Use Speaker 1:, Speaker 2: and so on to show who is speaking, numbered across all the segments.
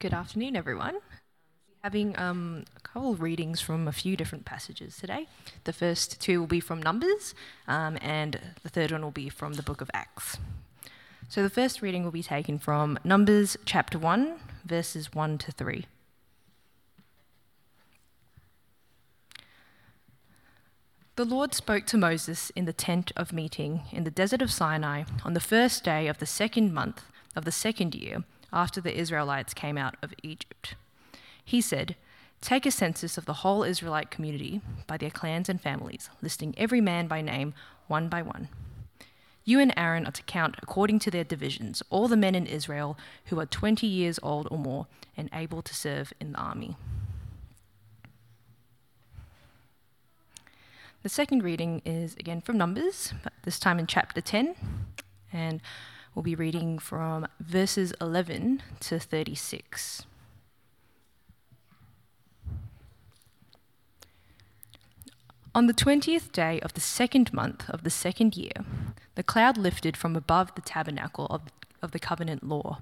Speaker 1: Good afternoon, everyone. Having um, a couple of readings from a few different passages today. The first two will be from Numbers, um, and the third one will be from the book of Acts. So the first reading will be taken from Numbers chapter 1, verses 1 to 3. The Lord spoke to Moses in the tent of meeting in the desert of Sinai on the first day of the second month of the second year after the Israelites came out of Egypt. He said, Take a census of the whole Israelite community by their clans and families, listing every man by name, one by one. You and Aaron are to count according to their divisions all the men in Israel who are 20 years old or more and able to serve in the army. The second reading is again from Numbers, but this time in chapter 10, and we'll be reading from verses 11 to 36. On the twentieth day of the second month of the second year, the cloud lifted from above the tabernacle of, of the covenant law.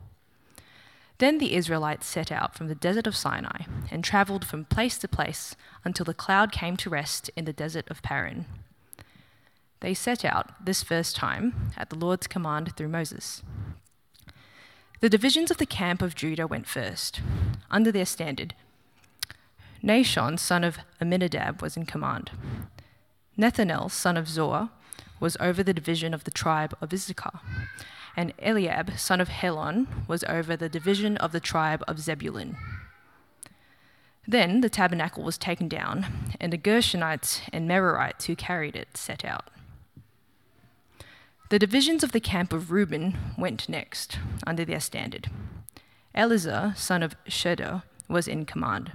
Speaker 1: Then the Israelites set out from the desert of Sinai and travelled from place to place until the cloud came to rest in the desert of Paran. They set out this first time at the Lord's command through Moses. The divisions of the camp of Judah went first, under their standard. Nahshon, son of Amminadab, was in command. Nethanel, son of Zuar, was over the division of the tribe of Issachar and Eliab, son of Helon, was over the division of the tribe of Zebulun. Then the tabernacle was taken down, and the Gershonites and Merarites who carried it set out. The divisions of the camp of Reuben went next, under their standard. Elizur, son of Shedeur, was in command.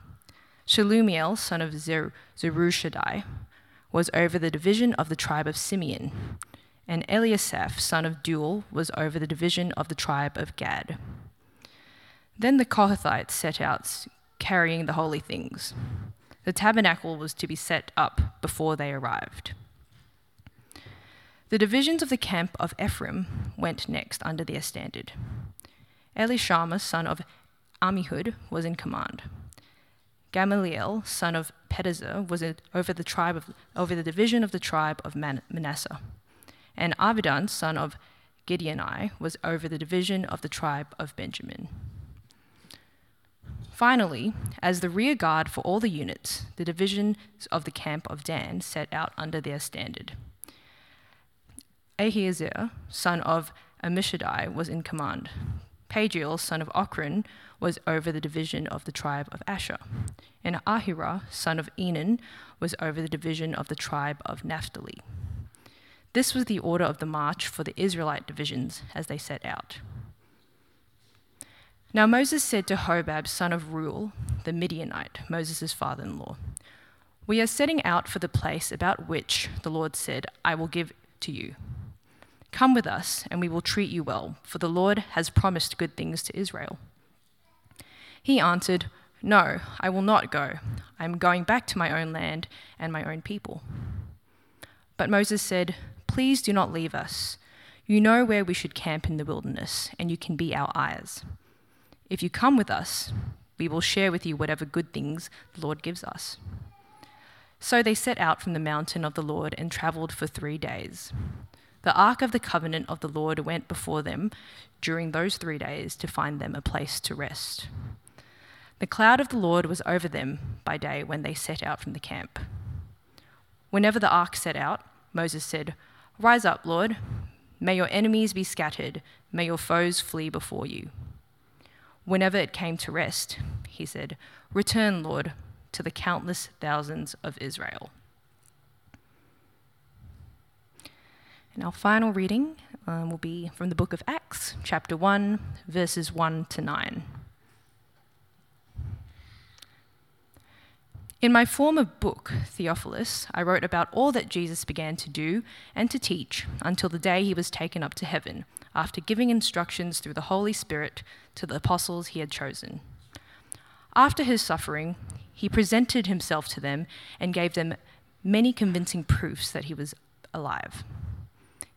Speaker 1: Shelumiel, son of Zer- Zurishaddai, was over the division of the tribe of Simeon and Eliasaph, son of Deuel, was over the division of the tribe of Gad. Then the Kohathites set out, carrying the holy things. The tabernacle was to be set up before they arrived. The divisions of the camp of Ephraim went next under their standard. Elishama, son of Ammihud, was in command. Gamaliel, son of Pedahzur, was over the tribe of, over the division of the tribe of Manasseh and Avidan, son of Gideoni, was over the division of the tribe of Benjamin. Finally, as the rear guard for all the units, the divisions of the camp of Dan set out under their standard. Ahiezer, son of Ammishaddai, was in command. Pagiel, son of Ochran, was over the division of the tribe of Asher. And Ahira, son of Enan, was over the division of the tribe of Naphtali. This was the order of the march for the Israelite divisions as they set out. Now Moses said to Hobab, son of Reuel, the Midianite, Moses' father in law, We are setting out for the place about which the Lord said, I will give to you. Come with us, and we will treat you well, for the Lord has promised good things to Israel. He answered, No, I will not go. I am going back to my own land and my own people. But Moses said, Please do not leave us. You know where we should camp in the wilderness, and you can be our eyes. If you come with us, we will share with you whatever good things the Lord gives us. So they set out from the mountain of the Lord and travelled for three days. The ark of the covenant of the Lord went before them during those three days to find them a place to rest. The cloud of the Lord was over them by day when they set out from the camp. Whenever the ark set out, Moses said, Rise up, Lord. May your enemies be scattered. May your foes flee before you. Whenever it came to rest, he said, Return, Lord, to the countless thousands of Israel. And our final reading um, will be from the book of Acts, chapter 1, verses 1 to 9. In my former book, Theophilus, I wrote about all that Jesus began to do and to teach until the day he was taken up to heaven, after giving instructions through the Holy Spirit to the apostles he had chosen. After his suffering, he presented himself to them and gave them many convincing proofs that he was alive.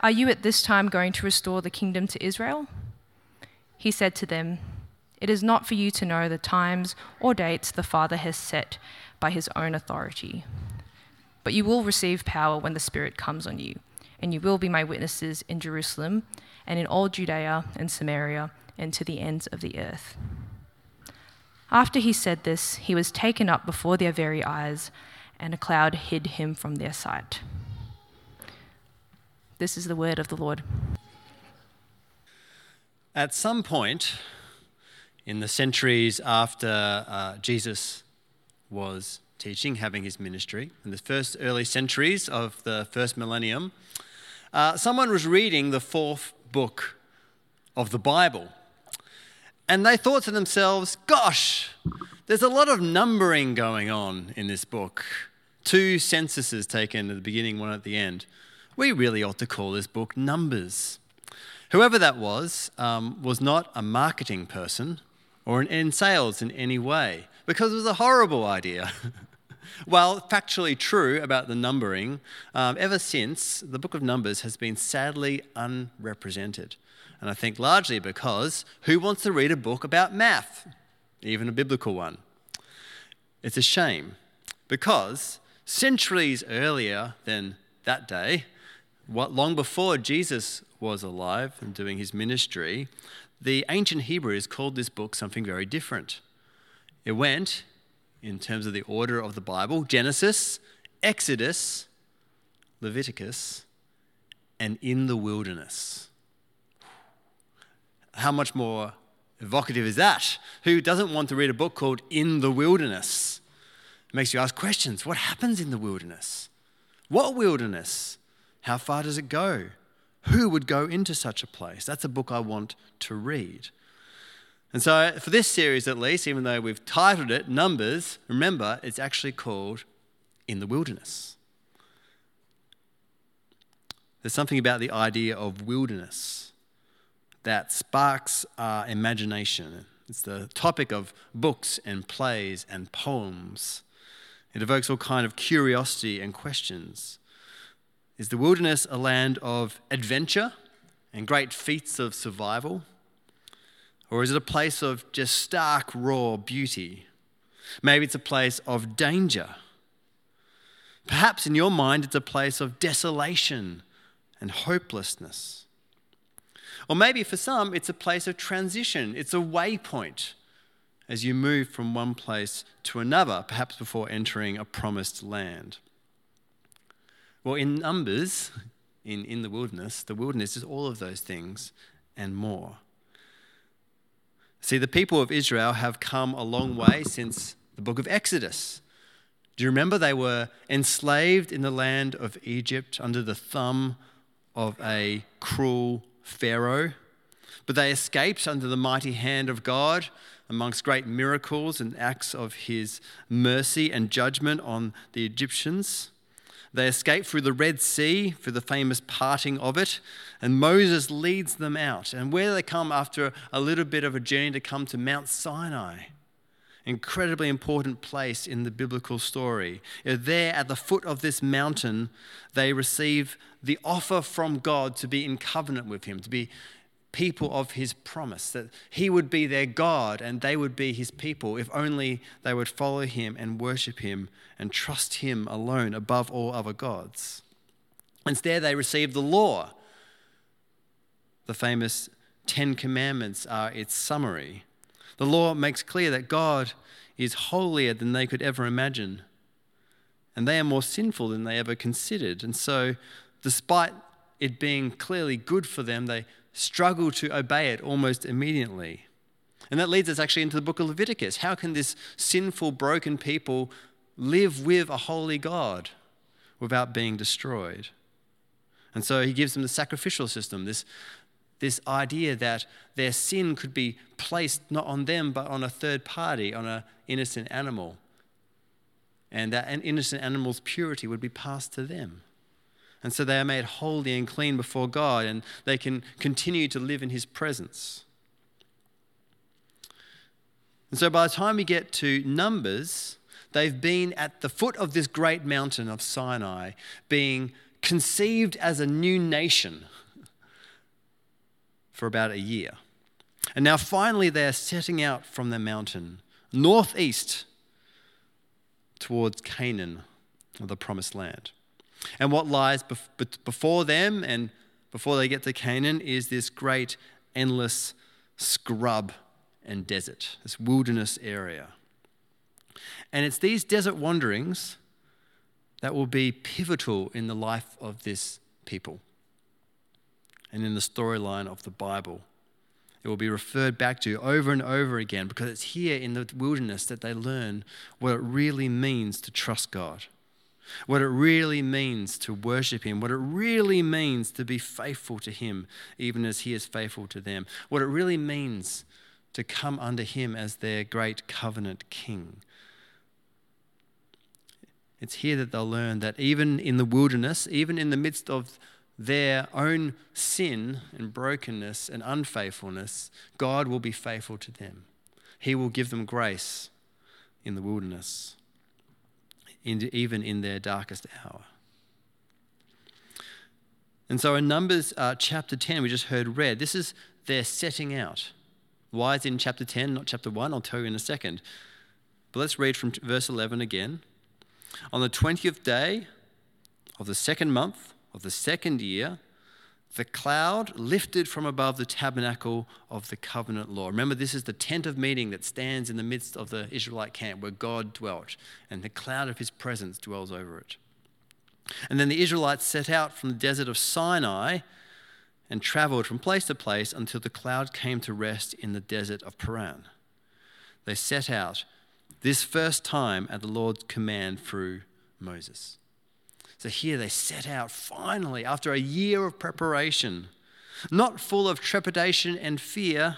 Speaker 1: are you at this time going to restore the kingdom to Israel? He said to them, It is not for you to know the times or dates the Father has set by his own authority. But you will receive power when the Spirit comes on you, and you will be my witnesses in Jerusalem and in all Judea and Samaria and to the ends of the earth. After he said this, he was taken up before their very eyes and a cloud hid him from their sight. This is the word of the Lord.
Speaker 2: At some point in the centuries after uh, Jesus was teaching, having his ministry, in the first early centuries of the first millennium, uh, someone was reading the fourth book of the Bible. And they thought to themselves, gosh, there's a lot of numbering going on in this book two censuses taken at the beginning, one at the end. We really ought to call this book Numbers. Whoever that was, um, was not a marketing person or in sales in any way, because it was a horrible idea. While factually true about the numbering, um, ever since, the book of Numbers has been sadly unrepresented. And I think largely because who wants to read a book about math, even a biblical one? It's a shame because centuries earlier than that day, long before Jesus was alive and doing his ministry, the ancient Hebrews called this book something very different. It went, in terms of the order of the Bible, Genesis, Exodus, Leviticus, and in the wilderness. How much more evocative is that? Who doesn't want to read a book called In the Wilderness? It makes you ask questions. What happens in the wilderness? What wilderness? How far does it go? Who would go into such a place? That's a book I want to read. And so, for this series at least, even though we've titled it Numbers, remember it's actually called In the Wilderness. There's something about the idea of wilderness that sparks our imagination. It's the topic of books and plays and poems. It evokes all kind of curiosity and questions. Is the wilderness a land of adventure and great feats of survival? Or is it a place of just stark, raw beauty? Maybe it's a place of danger. Perhaps in your mind, it's a place of desolation and hopelessness. Or maybe for some, it's a place of transition, it's a waypoint as you move from one place to another, perhaps before entering a promised land. Well, in Numbers, in, in the wilderness, the wilderness is all of those things and more. See, the people of Israel have come a long way since the book of Exodus. Do you remember they were enslaved in the land of Egypt under the thumb of a cruel Pharaoh? But they escaped under the mighty hand of God amongst great miracles and acts of his mercy and judgment on the Egyptians. They escape through the Red Sea, through the famous parting of it, and Moses leads them out. And where they come after a little bit of a journey to come to Mount Sinai, incredibly important place in the biblical story. There at the foot of this mountain, they receive the offer from God to be in covenant with him, to be people of his promise, that he would be their God and they would be his people if only they would follow him and worship him and trust him alone above all other gods. Instead, they received the law. The famous Ten Commandments are its summary. The law makes clear that God is holier than they could ever imagine, and they are more sinful than they ever considered. And so, despite it being clearly good for them, they struggle to obey it almost immediately. And that leads us actually into the book of Leviticus. How can this sinful, broken people live with a holy God without being destroyed? And so he gives them the sacrificial system, this, this idea that their sin could be placed not on them, but on a third party, on an innocent animal. and that an innocent animal's purity would be passed to them. And so they are made holy and clean before God, and they can continue to live in His presence. And so by the time we get to Numbers, they've been at the foot of this great mountain of Sinai, being conceived as a new nation for about a year. And now finally they're setting out from the mountain northeast towards Canaan, the promised land. And what lies before them and before they get to Canaan is this great, endless scrub and desert, this wilderness area. And it's these desert wanderings that will be pivotal in the life of this people and in the storyline of the Bible. It will be referred back to over and over again because it's here in the wilderness that they learn what it really means to trust God, what it really means to worship Him, what it really means to be faithful to Him, even as He is faithful to them, what it really means to come under Him as their great covenant King. It's here that they'll learn that even in the wilderness, even in the midst of their own sin and brokenness and unfaithfulness, God will be faithful to them. He will give them grace in the wilderness, even in their darkest hour. And so in Numbers uh, chapter 10, we just heard read, this is their setting out. Why is it in chapter 10, not chapter 1? I'll tell you in a second. But let's read from verse 11 again. On the 20th day of the second month, of the second year, the cloud lifted from above the tabernacle of the covenant law. Remember, this is the tent of meeting that stands in the midst of the Israelite camp where God dwelt, and the cloud of his presence dwells over it. And then the Israelites set out from the desert of Sinai and traveled from place to place until the cloud came to rest in the desert of Paran. They set out this first time at the Lord's command through Moses. So here they set out finally after a year of preparation, not full of trepidation and fear,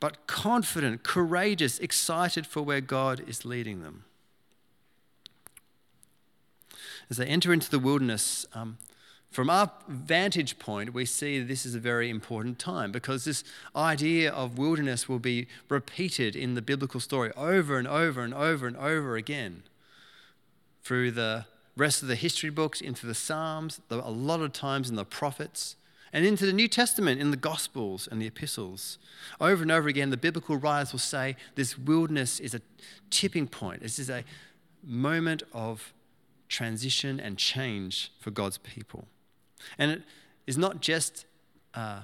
Speaker 2: but confident, courageous, excited for where God is leading them. As they enter into the wilderness, um, from our vantage point, we see this is a very important time because this idea of wilderness will be repeated in the biblical story over and over and over and over again through the rest of the history books, into the Psalms, a lot of times in the prophets, and into the New Testament in the Gospels and the epistles. Over and over again, the biblical writers will say this wilderness is a tipping point. This is a moment of transition and change for God's people. And it is not just uh,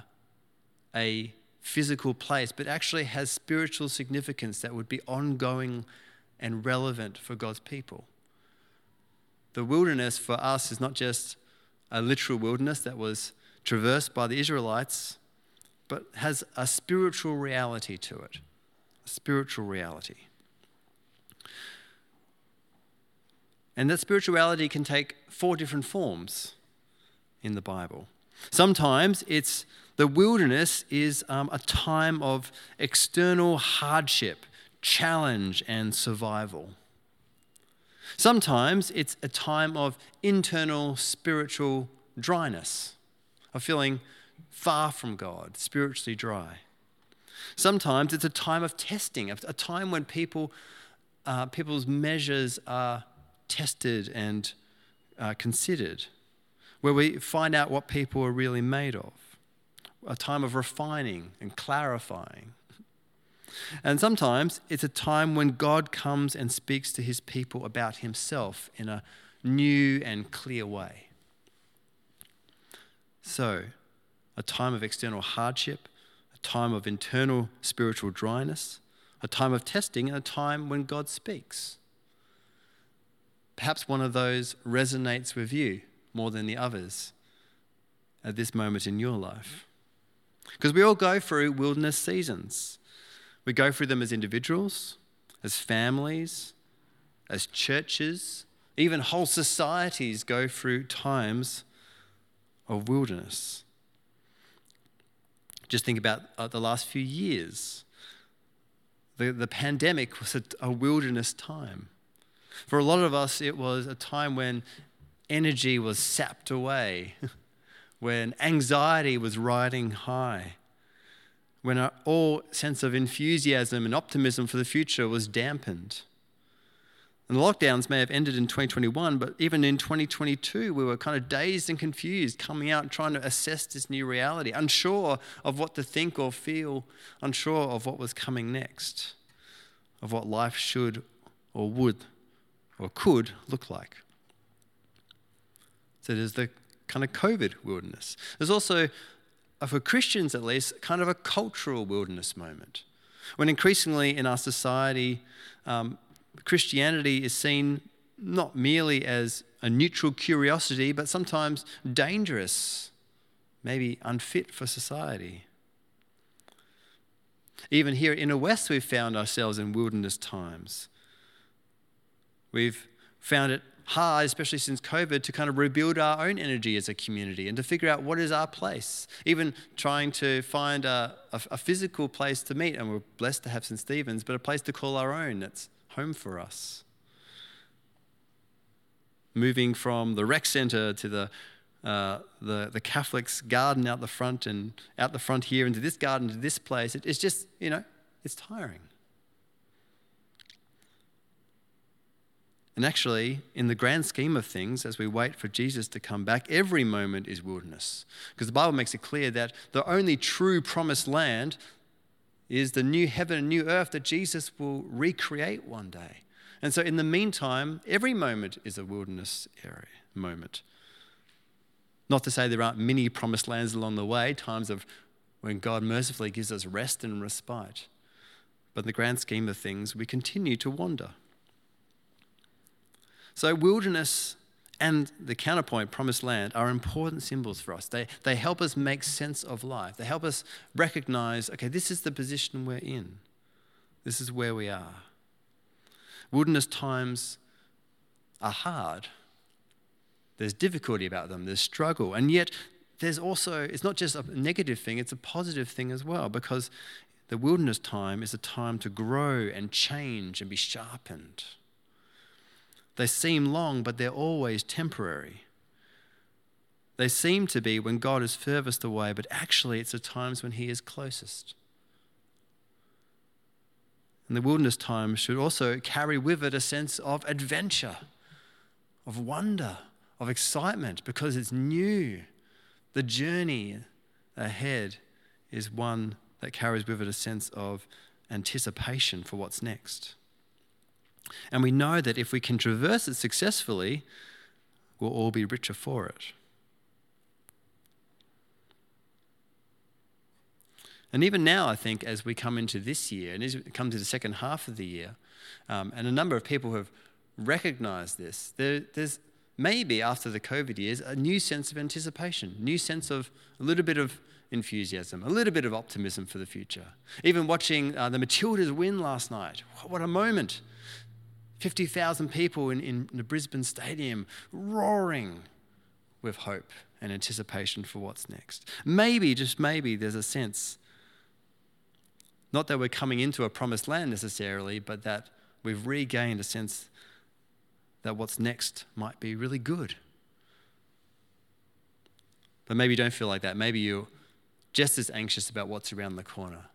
Speaker 2: a physical place, but actually has spiritual significance that would be ongoing and relevant for God's people the wilderness for us is not just a literal wilderness that was traversed by the Israelites, but has a spiritual reality to it. A spiritual reality. And that spirituality can take four different forms in the Bible. Sometimes it's the wilderness is um, a time of external hardship, challenge, and survival. Sometimes it's a time of internal spiritual dryness, of feeling far from God, spiritually dry. Sometimes it's a time of testing, a time when people, uh, people's measures are tested and uh, considered, where we find out what people are really made of. A time of refining and clarifying. And sometimes it's a time when God comes and speaks to his people about himself in a new and clear way. So, a time of external hardship, a time of internal spiritual dryness, a time of testing, and a time when God speaks. Perhaps one of those resonates with you more than the others at this moment in your life. Because we all go through wilderness seasons. We go through them as individuals, as families, as churches, even whole societies go through times of wilderness. Just think about uh, the last few years. The, the pandemic was a, a wilderness time. For a lot of us, it was a time when energy was sapped away, when anxiety was riding high, when our, all sense of enthusiasm and optimism for the future was dampened. And the lockdowns may have ended in 2021, but even in 2022, we were kind of dazed and confused, coming out and trying to assess this new reality, unsure of what to think or feel, unsure of what was coming next, of what life should or would or could look like. So there's the kind of COVID wilderness. There's also, for Christians at least, kind of a cultural wilderness moment. When increasingly in our society, um, Christianity is seen not merely as a neutral curiosity, but sometimes dangerous, maybe unfit for society. Even here in the West, we've found ourselves in wilderness times. We've found it hard, especially since COVID, to kind of rebuild our own energy as a community and to figure out what is our place. Even trying to find a, a, a physical place to meet, and we're blessed to have St. Stephen's, but a place to call our own that's home for us. Moving from the rec centre to the, uh, the, the Catholic's garden out the front and out the front here into this garden to this place, it, it's just, you know, it's tiring. And actually, in the grand scheme of things, as we wait for Jesus to come back, every moment is wilderness. Because the Bible makes it clear that the only true promised land is the new heaven and new earth that Jesus will recreate one day. And so, in the meantime, every moment is a wilderness area moment. Not to say there aren't many promised lands along the way, times of when God mercifully gives us rest and respite. But in the grand scheme of things, we continue to wander. So, wilderness and the counterpoint, promised land, are important symbols for us. They, they help us make sense of life. They help us recognize okay, this is the position we're in, this is where we are. Wilderness times are hard. There's difficulty about them, there's struggle, and yet there's also, it's not just a negative thing, it's a positive thing as well, because the wilderness time is a time to grow and change and be sharpened. They seem long, but they're always temporary. They seem to be when God is furthest away, but actually it's the times when He is closest. And the wilderness time should also carry with it a sense of adventure, of wonder, of excitement, because it's new. The journey ahead is one that carries with it a sense of anticipation for what's next. And we know that if we can traverse it successfully, we'll all be richer for it. And even now, I think, as we come into this year and as we come to the second half of the year, um, and a number of people have recognized this, there, there's maybe after the COVID years a new sense of anticipation, new sense of a little bit of enthusiasm, a little bit of optimism for the future. Even watching uh, the Matildas win last night, what a moment! 50,000 people in, in the Brisbane Stadium roaring with hope and anticipation for what's next. Maybe, just maybe, there's a sense, not that we're coming into a promised land necessarily, but that we've regained a sense that what's next might be really good. But maybe you don't feel like that. Maybe you're just as anxious about what's around the corner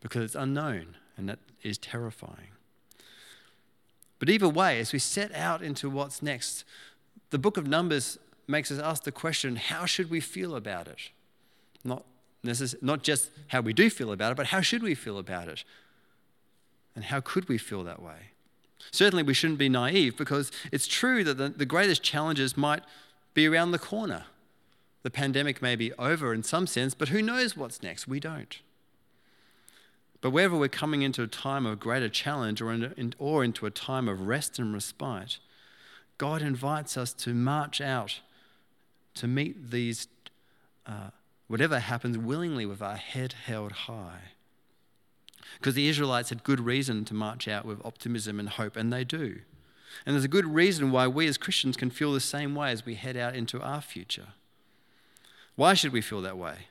Speaker 2: because it's unknown and that is terrifying. But either way, as we set out into what's next, the book of Numbers makes us ask the question how should we feel about it? Not, necess- not just how we do feel about it, but how should we feel about it? And how could we feel that way? Certainly, we shouldn't be naive because it's true that the, the greatest challenges might be around the corner. The pandemic may be over in some sense, but who knows what's next? We don't. But wherever we're coming into a time of greater challenge or, in, or into a time of rest and respite, God invites us to march out to meet these, uh, whatever happens, willingly with our head held high. Because the Israelites had good reason to march out with optimism and hope, and they do. And there's a good reason why we as Christians can feel the same way as we head out into our future. Why should we feel that way?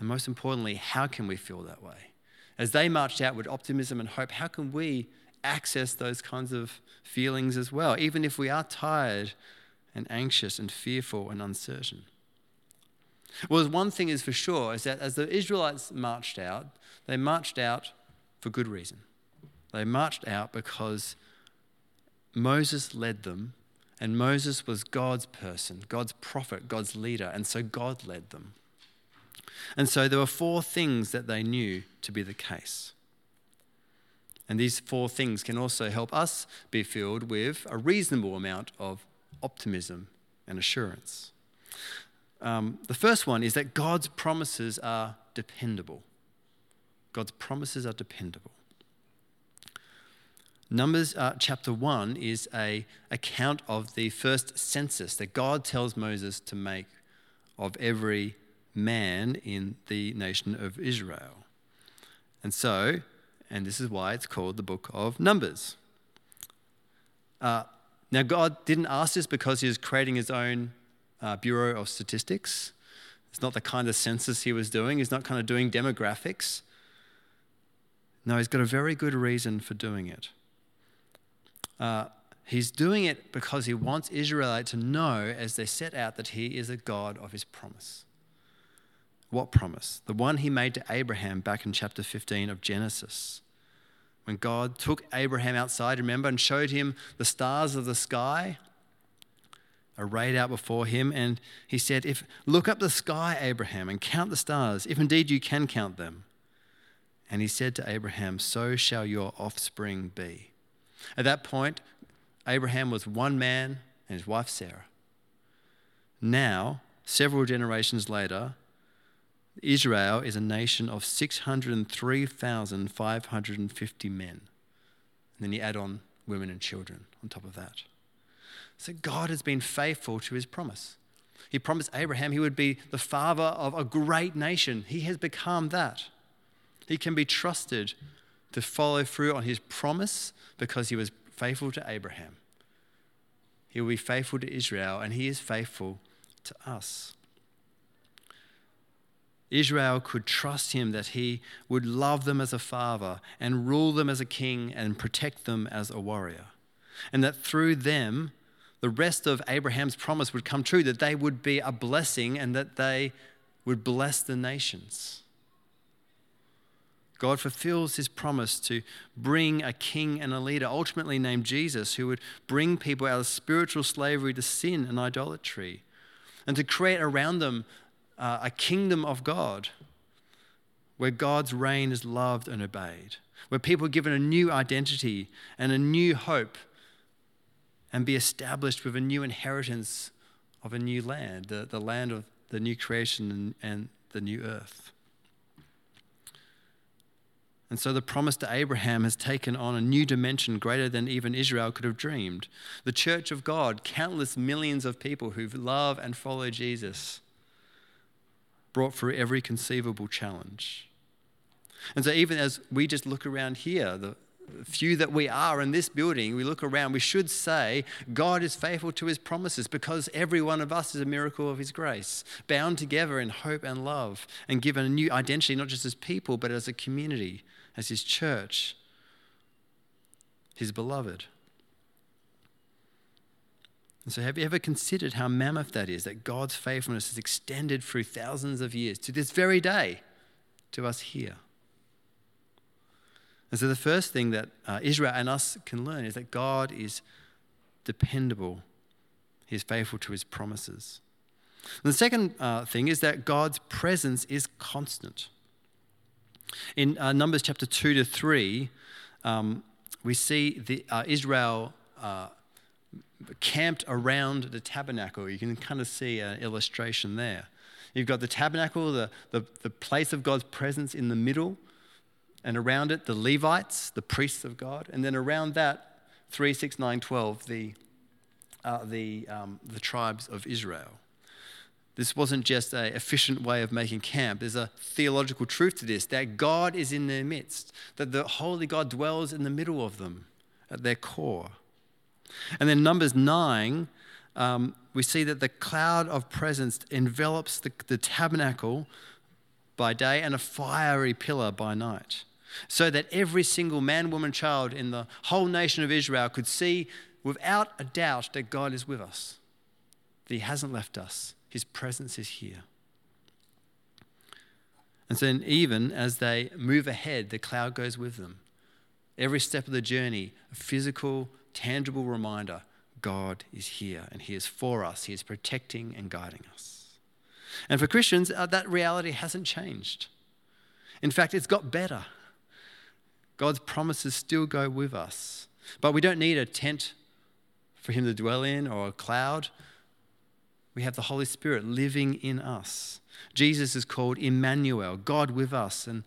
Speaker 2: And most importantly, how can we feel that way? As they marched out with optimism and hope, how can we access those kinds of feelings as well, even if we are tired and anxious and fearful and uncertain. Well, one thing is for sure is that as the Israelites marched out, they marched out for good reason. They marched out because Moses led them, and Moses was God's person, God's prophet, God's leader, and so God led them. And so there were four things that they knew to be the case. And these four things can also help us be filled with a reasonable amount of optimism and assurance. Um, the first one is that God's promises are dependable. God's promises are dependable. Numbers uh, chapter 1 is a account of the first census that God tells Moses to make of every man in the nation of Israel. And so, and this is why it's called the book of Numbers. Uh, now, God didn't ask this because he was creating his own uh, Bureau of Statistics. It's not the kind of census he was doing. He's not kind of doing demographics. No, he's got a very good reason for doing it. Uh, he's doing it because he wants Israelite to know as they set out that he is a God of his promise. What promise? The one he made to Abraham back in chapter 15 of Genesis. When God took Abraham outside, remember, and showed him the stars of the sky arrayed out before him. And he said, If look up the sky, Abraham, and count the stars, if indeed you can count them. And he said to Abraham, So shall your offspring be. At that point, Abraham was one man and his wife Sarah. Now, several generations later, Israel is a nation of 603,550 men. And then you add on women and children on top of that. So God has been faithful to his promise. He promised Abraham he would be the father of a great nation. He has become that. He can be trusted to follow through on his promise because he was faithful to Abraham. He will be faithful to Israel, and he is faithful to us. Israel could trust him that he would love them as a father and rule them as a king and protect them as a warrior. And that through them, the rest of Abraham's promise would come true, that they would be a blessing and that they would bless the nations. God fulfills his promise to bring a king and a leader, ultimately named Jesus, who would bring people out of spiritual slavery to sin and idolatry, and to create around them uh, a kingdom of God where God's reign is loved and obeyed, where people are given a new identity and a new hope and be established with a new inheritance of a new land, the, the land of the new creation and, and the new earth. And so the promise to Abraham has taken on a new dimension greater than even Israel could have dreamed. The church of God, countless millions of people who love and follow Jesus, brought through every conceivable challenge. And so, even as we just look around here, the, few that we are in this building, we look around, we should say, God is faithful to his promises because every one of us is a miracle of his grace, bound together in hope and love, and given a new identity, not just as people, but as a community, as his church, his beloved. And so, have you ever considered how mammoth that is that God's faithfulness is extended through thousands of years to this very day to us here? And so, the first thing that uh, Israel and us can learn is that God is dependable, He is faithful to His promises. And the second uh, thing is that God's presence is constant. In uh, Numbers chapter 2 to 3, um, we see the, uh, Israel uh, camped around the tabernacle. You can kind of see an illustration there. You've got the tabernacle, the, the, the place of God's presence in the middle and around it the Levites, the priests of God, and then around that 3, 6, 9, 12, the, uh, the, um, the tribes of Israel. This wasn't just an efficient way of making camp. There's a theological truth to this that God is in their midst, that the holy God dwells in the middle of them at their core. And then Numbers 9, um, we see that the cloud of presence envelops the, the tabernacle by day and a fiery pillar by night. so that every single man, woman, child in the whole nation of Israel could see without a doubt that God is with us, that He hasn't left us, His presence is here. And so, even as they move ahead, the cloud goes with them. Every step of the journey, a physical, tangible reminder God is here and He is for us, He is protecting and guiding us. And for Christians, uh, that reality hasn't changed. In fact, it's got better. God's promises still go with us. But we don't need a tent for Him to dwell in or a cloud. We have the Holy Spirit living in us. Jesus is called Emmanuel, God with us, and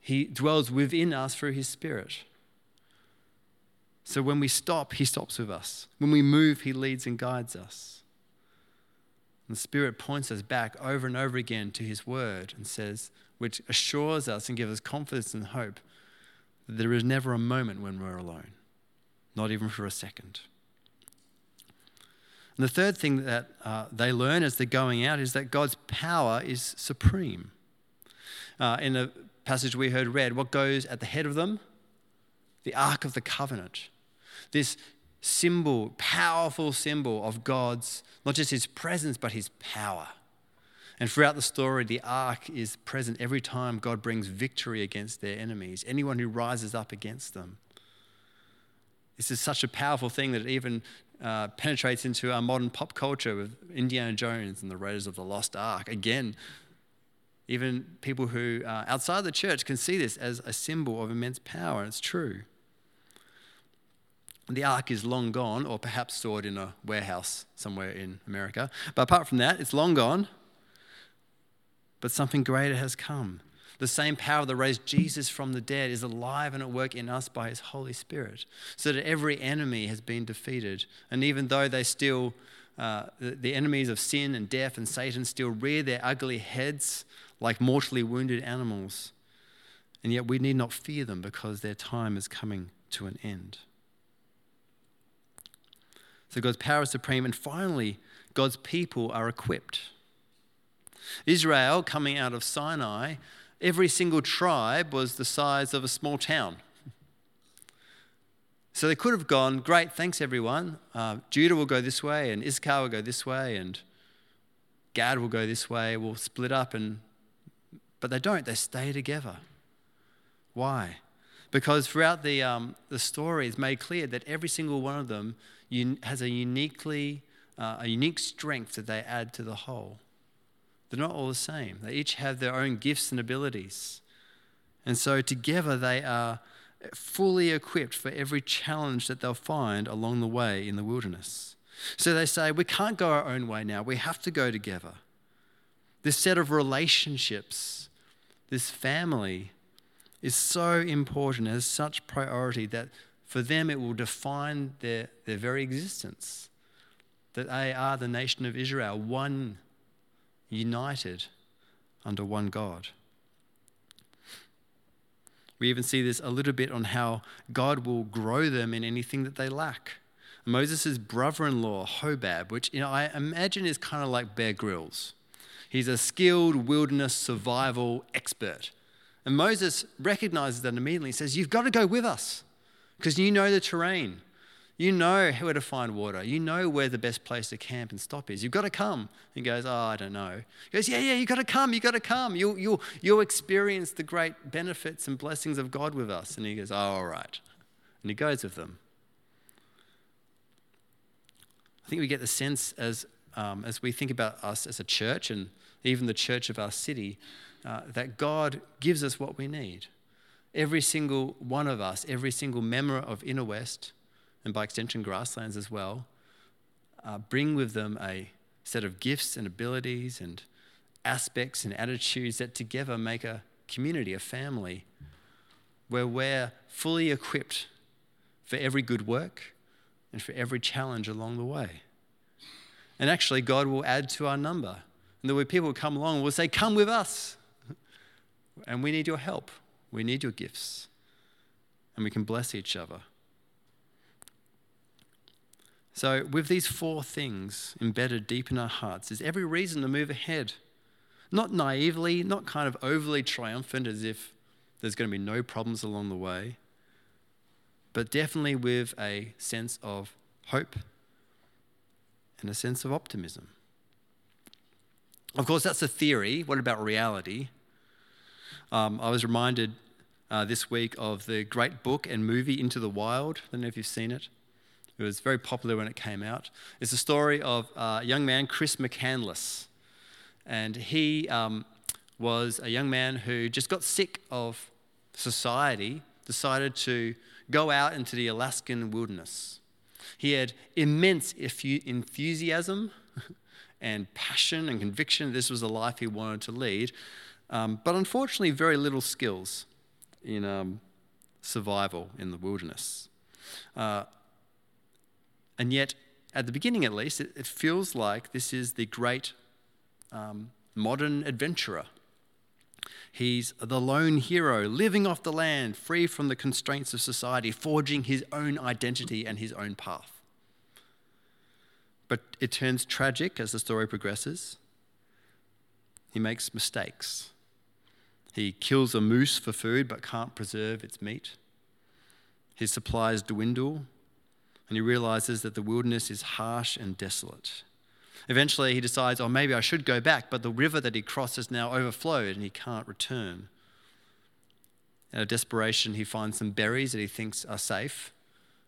Speaker 2: He dwells within us through His Spirit. So when we stop, He stops with us. When we move, He leads and guides us. And the Spirit points us back over and over again to His Word and says, which assures us and gives us confidence and hope that there is never a moment when we're alone, not even for a second. And the third thing that uh, they learn as they're going out is that God's power is supreme. Uh, in the passage we heard read, what goes at the head of them? The Ark of the Covenant. This symbol, powerful symbol of God's, not just his presence, but his power. And throughout the story, the ark is present every time God brings victory against their enemies, anyone who rises up against them. This is such a powerful thing that it even uh, penetrates into our modern pop culture with Indiana Jones and the Raiders of the Lost Ark. Again, even people who uh, outside the church can see this as a symbol of immense power, and it's true. The ark is long gone, or perhaps stored in a warehouse somewhere in America. But apart from that, it's long gone. But something greater has come. The same power that raised Jesus from the dead is alive and at work in us by his Holy Spirit, so that every enemy has been defeated. And even though they still, uh, the, the enemies of sin and death and Satan still rear their ugly heads like mortally wounded animals, and yet we need not fear them because their time is coming to an end. So God's power is supreme. And finally, God's people are equipped. Israel, coming out of Sinai, every single tribe was the size of a small town. So they could have gone, Great, thanks everyone. Uh, Judah will go this way, and Issachar will go this way, and Gad will go this way. We'll split up. And, but they don't, they stay together. Why? Because throughout the, um, the story, it's made clear that every single one of them has a uniquely uh, a unique strength that they add to the whole. They're not all the same. They each have their own gifts and abilities. And so together they are fully equipped for every challenge that they'll find along the way in the wilderness. So they say, We can't go our own way now. We have to go together. This set of relationships, this family, is so important, has such priority that for them it will define their, their very existence. That they are the nation of Israel, one united under one God. We even see this a little bit on how God will grow them in anything that they lack. Moses' brother in law, Hobab, which you know, I imagine is kind of like Bear Grylls. He's a skilled wilderness survival expert. And Moses recognizes that immediately. Says, You've got to go with us because you know the terrain. You know where to find water. You know where the best place to camp and stop is. You've got to come. He goes, Oh, I don't know. He goes, Yeah, yeah, you've got to come. You've got to come. You'll, you'll, you'll experience the great benefits and blessings of God with us. And he goes, Oh, all right. And he goes with them. I think we get the sense as, um, as we think about us as a church and even the church of our city uh, that God gives us what we need. Every single one of us, every single member of Inner West, and by extension, grasslands as well, uh, bring with them a set of gifts and abilities and aspects and attitudes that together make a community, a family, where we're fully equipped for every good work and for every challenge along the way. And actually, God will add to our number. And the way people who come along will say, Come with us. And we need your help. We need your gifts. And we can bless each other. So, with these four things embedded deep in our hearts, there's every reason to move ahead. Not naively, not kind of overly triumphant as if There's going to be no problems along the way, but definitely with a sense of hope and a sense of optimism. Of course, that's a theory. What about reality? Um, I was reminded uh, this week of the great book and movie Into the Wild. I don't know if you've seen it. It was very popular when it came out. It's the story of a young man, Chris McCandless. And he um, was a young man who just got sick of society, decided to go out into the Alaskan wilderness. He had immense enthusiasm and passion and conviction. This was the life he wanted to lead, um, but unfortunately, very little skills in um, survival in the wilderness. Uh, and yet, at the beginning at least, it, it feels like this is the great um, modern adventurer. He's the lone hero, living off the land, free from the constraints of society, forging his own identity and his own path. But it turns tragic as the story progresses. He makes mistakes. He kills a moose for food but can't preserve its meat. His supplies dwindle, and he realizes that the wilderness is harsh and desolate. Eventually, he decides, oh, maybe I should go back, but the river that he crosses now overflowed and he can't return. Out of desperation, he finds some berries that he thinks are safe,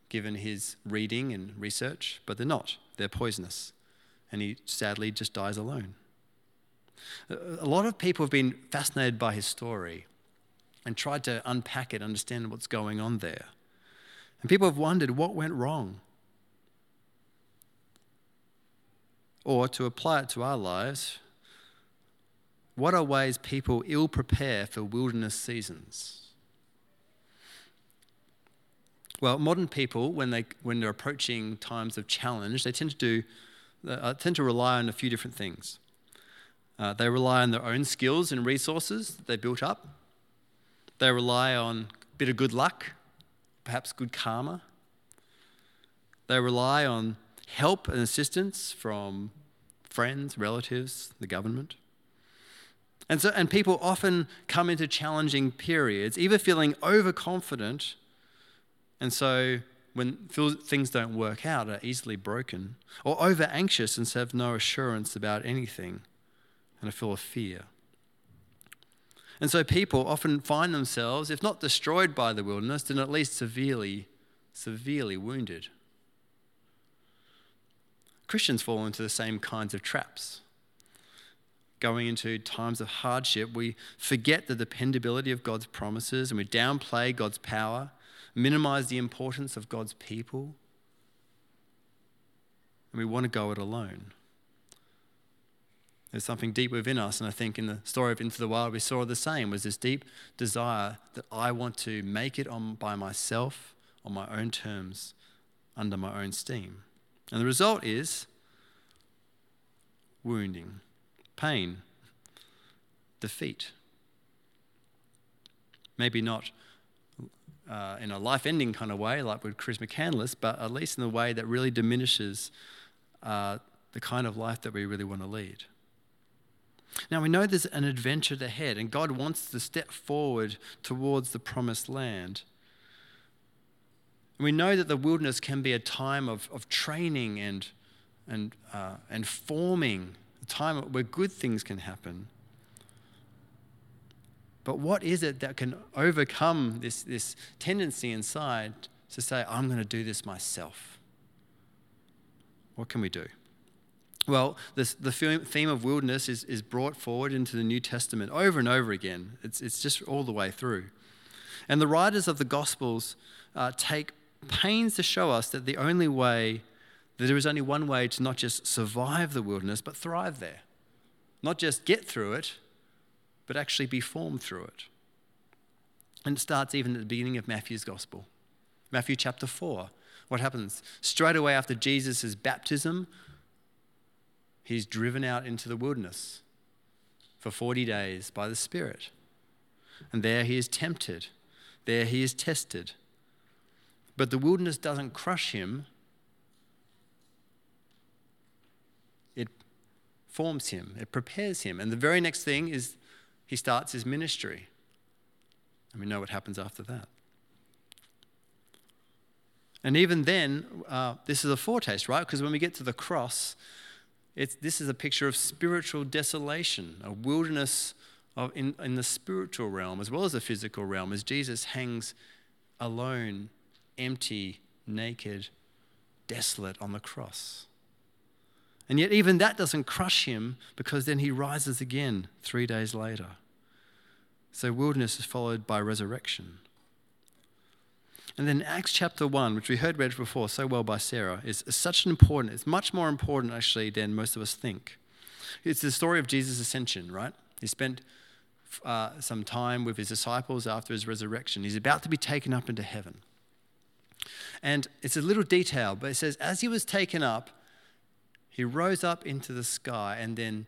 Speaker 2: given his reading and research, but they're not. They're poisonous. And he sadly just dies alone. A lot of people have been fascinated by his story and tried to unpack it, understand what's going on there. And people have wondered what went wrong. Or to apply it to our lives, what are ways people ill prepare for wilderness seasons? Well, modern people, when, they, when they're approaching times of challenge, they tend to, do, uh, tend to rely on a few different things. Uh, they rely on their own skills and resources that they built up. They rely on a bit of good luck, perhaps good karma. They rely on help and assistance from friends, relatives, the government. And, so, and people often come into challenging periods, either feeling overconfident, and so when things don't work out, are easily broken, or over anxious and have no assurance about anything and are full of fear. And so people often find themselves, if not destroyed by the wilderness, then at least severely, severely wounded. Christians fall into the same kinds of traps. Going into times of hardship, we forget the dependability of God's promises and we downplay God's power, minimize the importance of God's people, and we want to go it alone. There's something deep within us, and I think in the story of Into the Wild, we saw the same was this deep desire that I want to make it on by myself, on my own terms, under my own steam. And the result is wounding, pain, defeat. Maybe not uh, in a life ending kind of way, like with Chris McCandless, but at least in a way that really diminishes uh, the kind of life that we really want to lead. Now we know there's an adventure ahead, and God wants to step forward towards the promised land. And we know that the wilderness can be a time of, of training and, and, uh, and forming, a time where good things can happen. But what is it that can overcome this, this tendency inside to say, I'm going to do this myself? What can we do? Well, this, the theme of wilderness is, is brought forward into the New Testament over and over again. It's, it's just all the way through. And the writers of the Gospels uh, take pains to show us that the only way, that there is only one way to not just survive the wilderness, but thrive there. Not just get through it, but actually be formed through it. And it starts even at the beginning of Matthew's Gospel. Matthew chapter 4. What happens? Straight away after Jesus' baptism, he's driven out into the wilderness for 40 days by the Spirit. And there he is tempted. There he is tested. But the wilderness doesn't crush him, it forms him, it prepares him. And the very next thing is he starts his ministry. And we know what happens after that. And even then, uh, this is a foretaste, right? Because when we get to the cross, it's, this is a picture of spiritual desolation, a wilderness of, in, in the spiritual realm as well as the physical realm, as Jesus hangs alone, empty, naked, desolate on the cross. And yet, even that doesn't crush him because then he rises again three days later. So, wilderness is followed by resurrection. And then Acts chapter 1, which we heard read before so well by Sarah, is, such an important, it's much more important actually than most of us think. It's the story of Jesus' ascension, right? He spent uh, some time with his disciples after his resurrection. He's about to be taken up into heaven. And it's a little detail, but it says, as he was taken up, he rose up into the sky, and then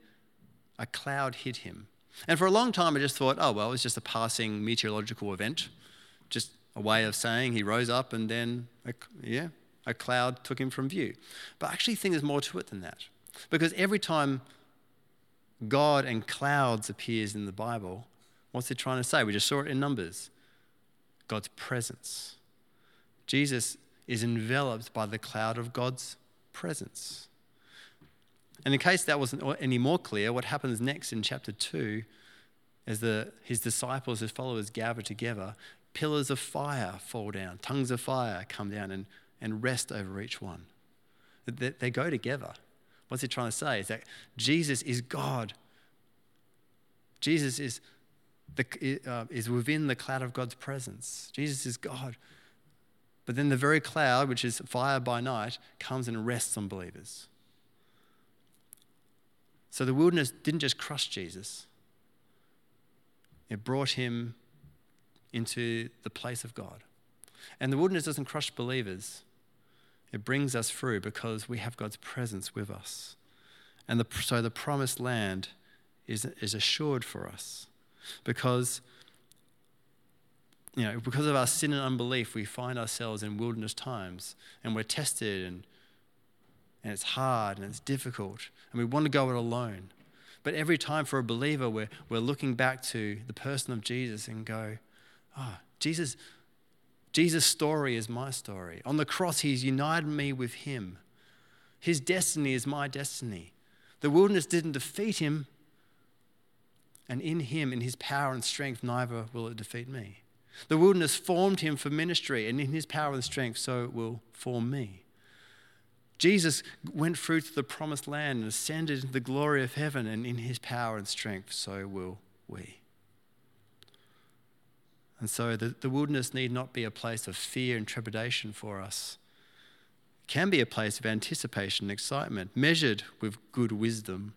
Speaker 2: a cloud hid him. And for a long time, I just thought, oh, well, it's just a passing meteorological event, just a way of saying he rose up and then, a, yeah, a cloud took him from view. But I actually think there's more to it than that. Because every time God and clouds appears in the Bible, what's it trying to say? We just saw it in Numbers God's presence. Jesus is enveloped by the cloud of God's presence. And in case that wasn't any more clear, what happens next in chapter 2 as the, his disciples, his followers gather together, pillars of fire fall down, tongues of fire come down and, and rest over each one. They, they go together. What's he trying to say? Is that Jesus is God. Jesus is, the, uh, is within the cloud of God's presence. Jesus is God. But then the very cloud, which is fire by night, comes and rests on believers. So the wilderness didn't just crush Jesus, it brought him into the place of God. And the wilderness doesn't crush believers, it brings us through because we have God's presence with us. And the, so the promised land is, is assured for us because you know, because of our sin and unbelief, we find ourselves in wilderness times and we're tested and, and it's hard and it's difficult and we want to go it alone. But every time for a believer, we're, we're looking back to the person of Jesus and go, oh, Jesus, Jesus' story is my story. On the cross, he's united me with him. His destiny is my destiny. The wilderness didn't defeat him, and in him, in his power and strength, neither will it defeat me. The wilderness formed him for ministry, and in his power and strength, so it will form me. Jesus went through to the promised land and ascended into the glory of heaven, and in his power and strength, so will we. And so the, the wilderness need not be a place of fear and trepidation for us. It can be a place of anticipation and excitement, measured with good wisdom,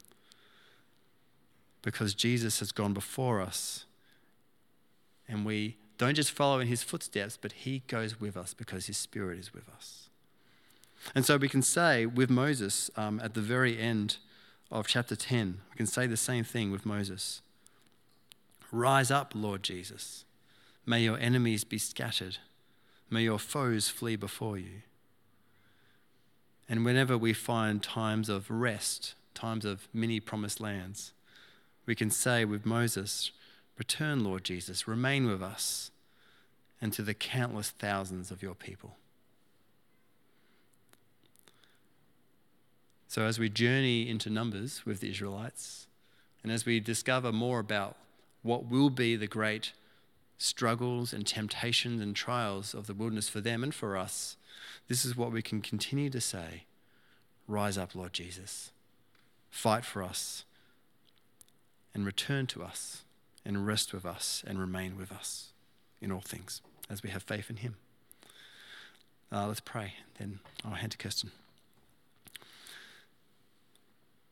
Speaker 2: because Jesus has gone before us and we don't just follow in his footsteps, but he goes with us because his spirit is with us. And so we can say with Moses um, at the very end of chapter 10, we can say the same thing with Moses Rise up, Lord Jesus. May your enemies be scattered. May your foes flee before you. And whenever we find times of rest, times of many promised lands, we can say with Moses, Return, Lord Jesus, remain with us and to the countless thousands of your people. So, as we journey into Numbers with the Israelites, and as we discover more about what will be the great struggles and temptations and trials of the wilderness for them and for us, this is what we can continue to say Rise up, Lord Jesus. Fight for us and return to us and rest with us and remain with us in all things as we have faith in Him. Uh, let's pray, then I'll hand to Kirsten.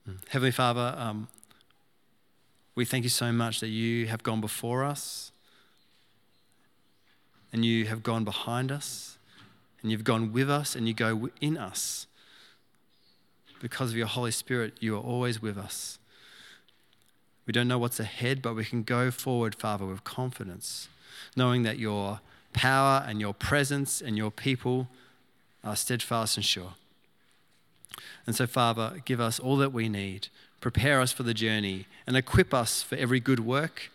Speaker 2: Hmm. Heavenly Father, um, we thank you so much that you have gone before us and you have gone behind us and you've gone with us and you go in us. Because of your Holy Spirit, you are always with us. We don't know what's ahead, but we can go forward, Father, with confidence, knowing that your power and your presence and your people are steadfast and sure. And so, Father, give us all that we need, prepare us for the journey, and equip us for every good work,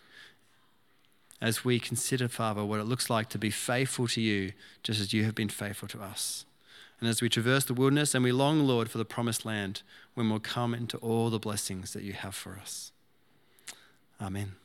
Speaker 2: as we consider, Father, what it looks like to be faithful to you, just as you have been faithful to us. And as we traverse the wilderness and we long, Lord, for the promised land, when we'll come into all the blessings that you have for us. Amen.